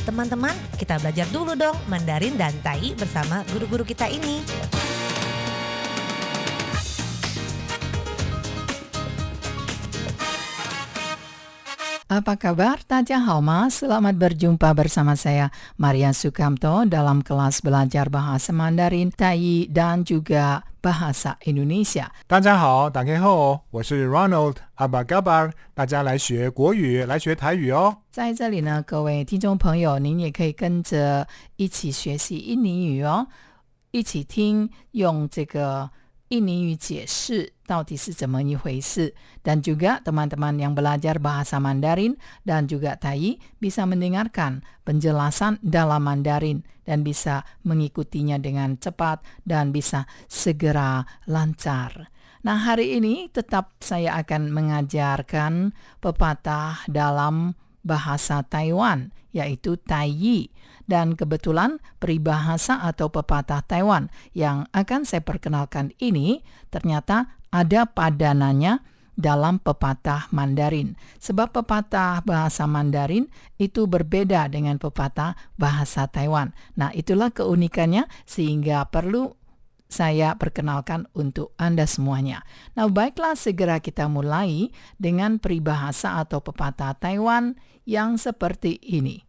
Teman-teman, kita belajar dulu dong Mandarin dan Tai bersama guru-guru kita ini. Apa kabar? Homa, Selamat berjumpa bersama saya Maria Sukamto dalam kelas belajar bahasa Mandarin, Tai dan juga bahasa Indonesia. 大家好，大家好，我是 Ronald。Apa kabar？大家来学国语，来学台语哦。在这里呢，各位听众朋友，您也可以跟着一起学习印尼语哦，一起听用这个 ini Yuji Shi Dan juga teman-teman yang belajar bahasa Mandarin dan juga Tai bisa mendengarkan penjelasan dalam Mandarin dan bisa mengikutinya dengan cepat dan bisa segera lancar. Nah hari ini tetap saya akan mengajarkan pepatah dalam bahasa Taiwan, yaitu Taiyi dan kebetulan peribahasa atau pepatah Taiwan yang akan saya perkenalkan ini ternyata ada padanannya dalam pepatah Mandarin. Sebab pepatah bahasa Mandarin itu berbeda dengan pepatah bahasa Taiwan. Nah, itulah keunikannya sehingga perlu saya perkenalkan untuk Anda semuanya. Nah, baiklah segera kita mulai dengan peribahasa atau pepatah Taiwan yang seperti ini.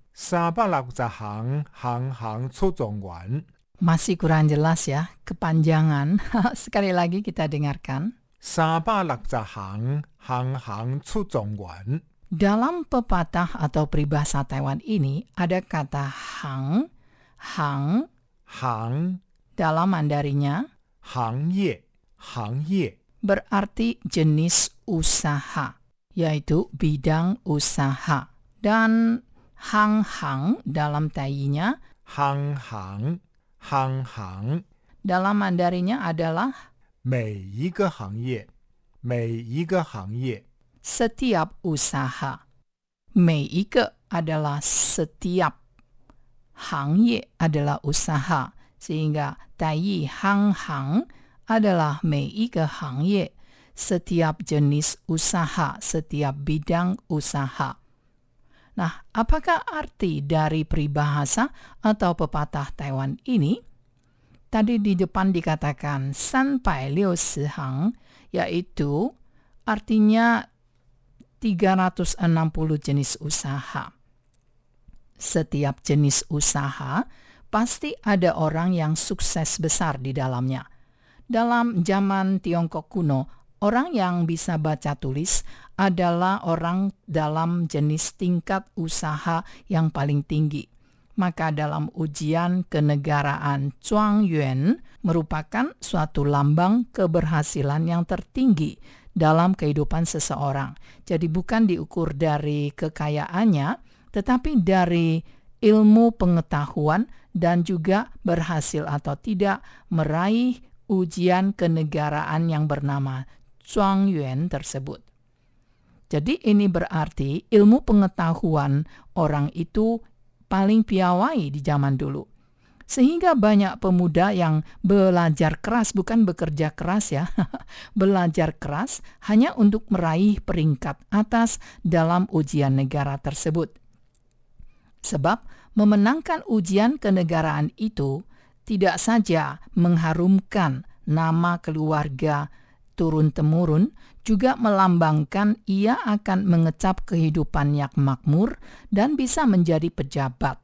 Masih kurang jelas ya, kepanjangan. Sekali lagi kita dengarkan. Dalam pepatah atau peribahasa Taiwan ini ada kata hang, hang, hang, dalam Mandarinya, hang berarti jenis usaha, yaitu bidang usaha. Dan hang-hang dalam tayinya, hang-hang, hang-hang, dalam mandarinya adalah setiap usaha. Meike adalah setiap. Adalah usaha. Sehingga Taiyi Hang Hang adalah meike hangye. Setiap jenis usaha, setiap bidang usaha. Nah, apakah arti dari peribahasa atau pepatah Taiwan ini? Tadi di depan dikatakan sampai liu hang, yaitu artinya 360 jenis usaha. Setiap jenis usaha pasti ada orang yang sukses besar di dalamnya. Dalam zaman Tiongkok kuno, orang yang bisa baca tulis adalah orang dalam jenis tingkat usaha yang paling tinggi. Maka dalam ujian kenegaraan Zhuang Yuan merupakan suatu lambang keberhasilan yang tertinggi dalam kehidupan seseorang. Jadi bukan diukur dari kekayaannya, tetapi dari ilmu pengetahuan dan juga berhasil atau tidak meraih ujian kenegaraan yang bernama Zhuang Yuan tersebut. Jadi ini berarti ilmu pengetahuan orang itu paling piawai di zaman dulu. Sehingga banyak pemuda yang belajar keras, bukan bekerja keras ya, belajar keras hanya untuk meraih peringkat atas dalam ujian negara tersebut. Sebab memenangkan ujian kenegaraan itu tidak saja mengharumkan nama keluarga turun-temurun, juga melambangkan ia akan mengecap kehidupan yang makmur dan bisa menjadi pejabat.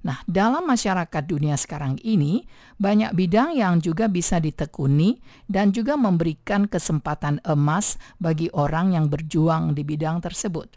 Nah, dalam masyarakat dunia sekarang ini, banyak bidang yang juga bisa ditekuni dan juga memberikan kesempatan emas bagi orang yang berjuang di bidang tersebut.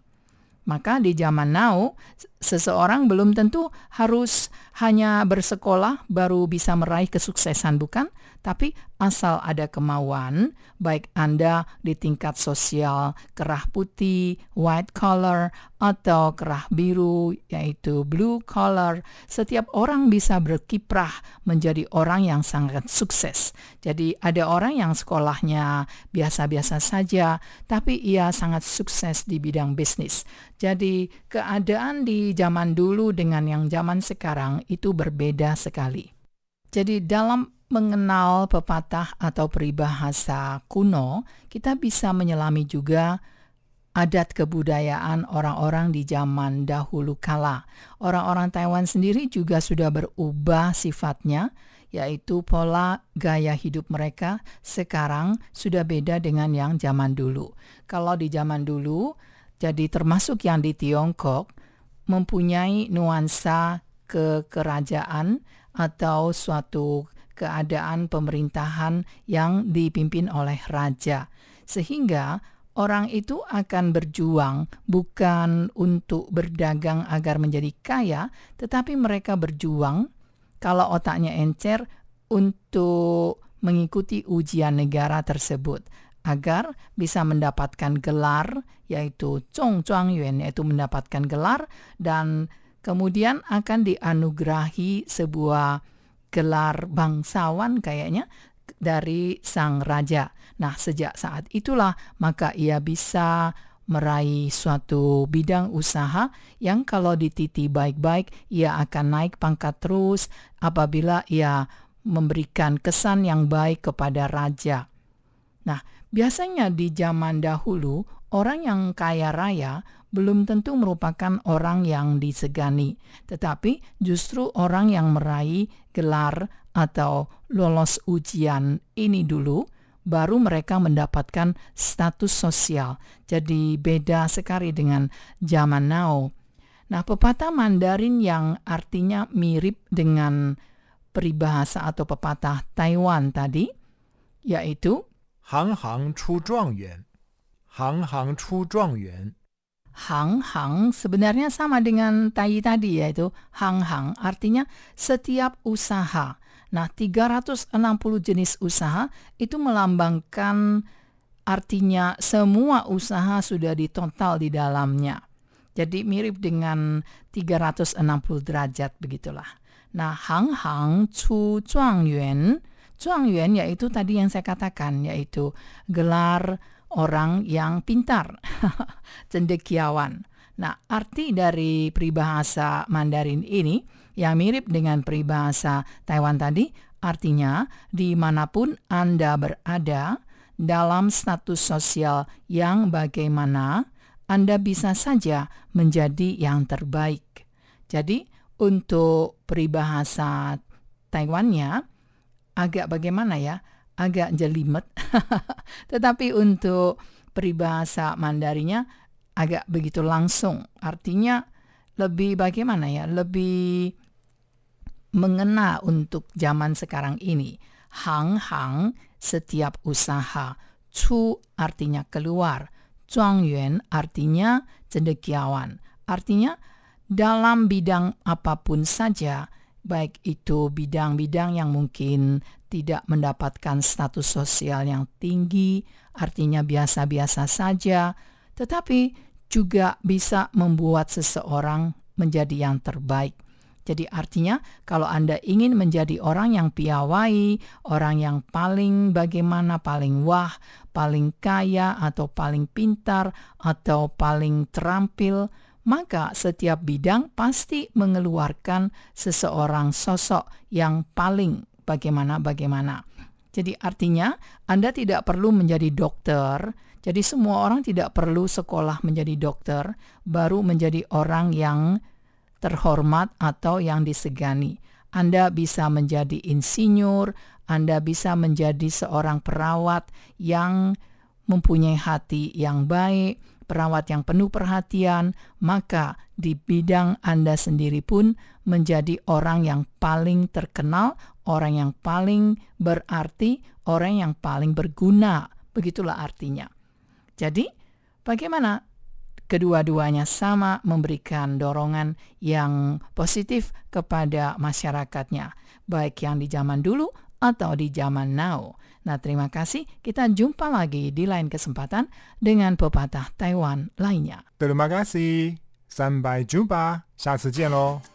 Maka di zaman now, seseorang belum tentu harus hanya bersekolah baru bisa meraih kesuksesan, bukan? Tapi asal ada kemauan, baik Anda di tingkat sosial kerah putih, white collar, atau kerah biru, yaitu blue collar, setiap orang bisa berkiprah menjadi orang yang sangat sukses. Jadi ada orang yang sekolahnya biasa-biasa saja, tapi ia sangat sukses di bidang bisnis. Jadi keadaan di zaman dulu dengan yang zaman sekarang itu berbeda sekali. Jadi dalam mengenal pepatah atau peribahasa kuno, kita bisa menyelami juga adat kebudayaan orang-orang di zaman dahulu kala. Orang-orang Taiwan sendiri juga sudah berubah sifatnya, yaitu pola gaya hidup mereka sekarang sudah beda dengan yang zaman dulu. Kalau di zaman dulu, jadi termasuk yang di Tiongkok, mempunyai nuansa kekerajaan atau suatu keadaan pemerintahan yang dipimpin oleh raja. Sehingga orang itu akan berjuang bukan untuk berdagang agar menjadi kaya, tetapi mereka berjuang kalau otaknya encer untuk mengikuti ujian negara tersebut agar bisa mendapatkan gelar yaitu Zhong Yuan yaitu mendapatkan gelar dan kemudian akan dianugerahi sebuah gelar bangsawan kayaknya dari sang raja. Nah, sejak saat itulah maka ia bisa meraih suatu bidang usaha yang kalau dititi baik-baik ia akan naik pangkat terus apabila ia memberikan kesan yang baik kepada raja. Nah, biasanya di zaman dahulu Orang yang kaya raya belum tentu merupakan orang yang disegani, tetapi justru orang yang meraih gelar atau lolos ujian ini dulu, baru mereka mendapatkan status sosial. Jadi beda sekali dengan zaman now. Nah, pepatah Mandarin yang artinya mirip dengan peribahasa atau pepatah Taiwan tadi, yaitu Hang Hang Chu Zhuang Yuan 行行出状元。 hang-hang sebenarnya sama dengan tai tadi yaitu hang-hang artinya setiap usaha. Nah, 360 jenis usaha itu melambangkan artinya semua usaha sudah ditotal di dalamnya. Jadi mirip dengan 360 derajat begitulah. Nah, hang-hang cu yuan, yuan yaitu tadi yang saya katakan yaitu gelar orang yang pintar, cendekiawan. Nah, arti dari peribahasa Mandarin ini yang mirip dengan peribahasa Taiwan tadi, artinya di mana pun Anda berada, dalam status sosial yang bagaimana, Anda bisa saja menjadi yang terbaik. Jadi, untuk peribahasa Taiwannya, agak bagaimana ya? Agak jelimet. Tetapi untuk peribahasa Mandarinya agak begitu langsung. Artinya lebih bagaimana ya? Lebih mengena untuk zaman sekarang ini. Hang-hang setiap usaha. Cu artinya keluar. Yuan artinya cendekiawan. Artinya dalam bidang apa pun saja, baik itu bidang-bidang yang mungkin tidak mendapatkan status sosial yang tinggi, artinya biasa-biasa saja, tetapi juga bisa membuat seseorang menjadi yang terbaik. Jadi artinya kalau Anda ingin menjadi orang yang piawai, orang yang paling bagaimana paling wah, paling kaya atau paling pintar atau paling terampil, maka setiap bidang pasti mengeluarkan seseorang sosok yang paling bagaimana-bagaimana. Jadi artinya Anda tidak perlu menjadi dokter. Jadi semua orang tidak perlu sekolah menjadi dokter baru menjadi orang yang terhormat atau yang disegani. Anda bisa menjadi insinyur, Anda bisa menjadi seorang perawat yang mempunyai hati yang baik, perawat yang penuh perhatian, maka di bidang Anda sendiri pun menjadi orang yang paling terkenal, orang yang paling berarti, orang yang paling berguna. Begitulah artinya. Jadi, bagaimana kedua-duanya sama memberikan dorongan yang positif kepada masyarakatnya, baik yang di zaman dulu atau di zaman now. Nah, terima kasih. Kita jumpa lagi di lain kesempatan dengan pepatah Taiwan lainnya. Terima kasih，三百九八，下次见喽。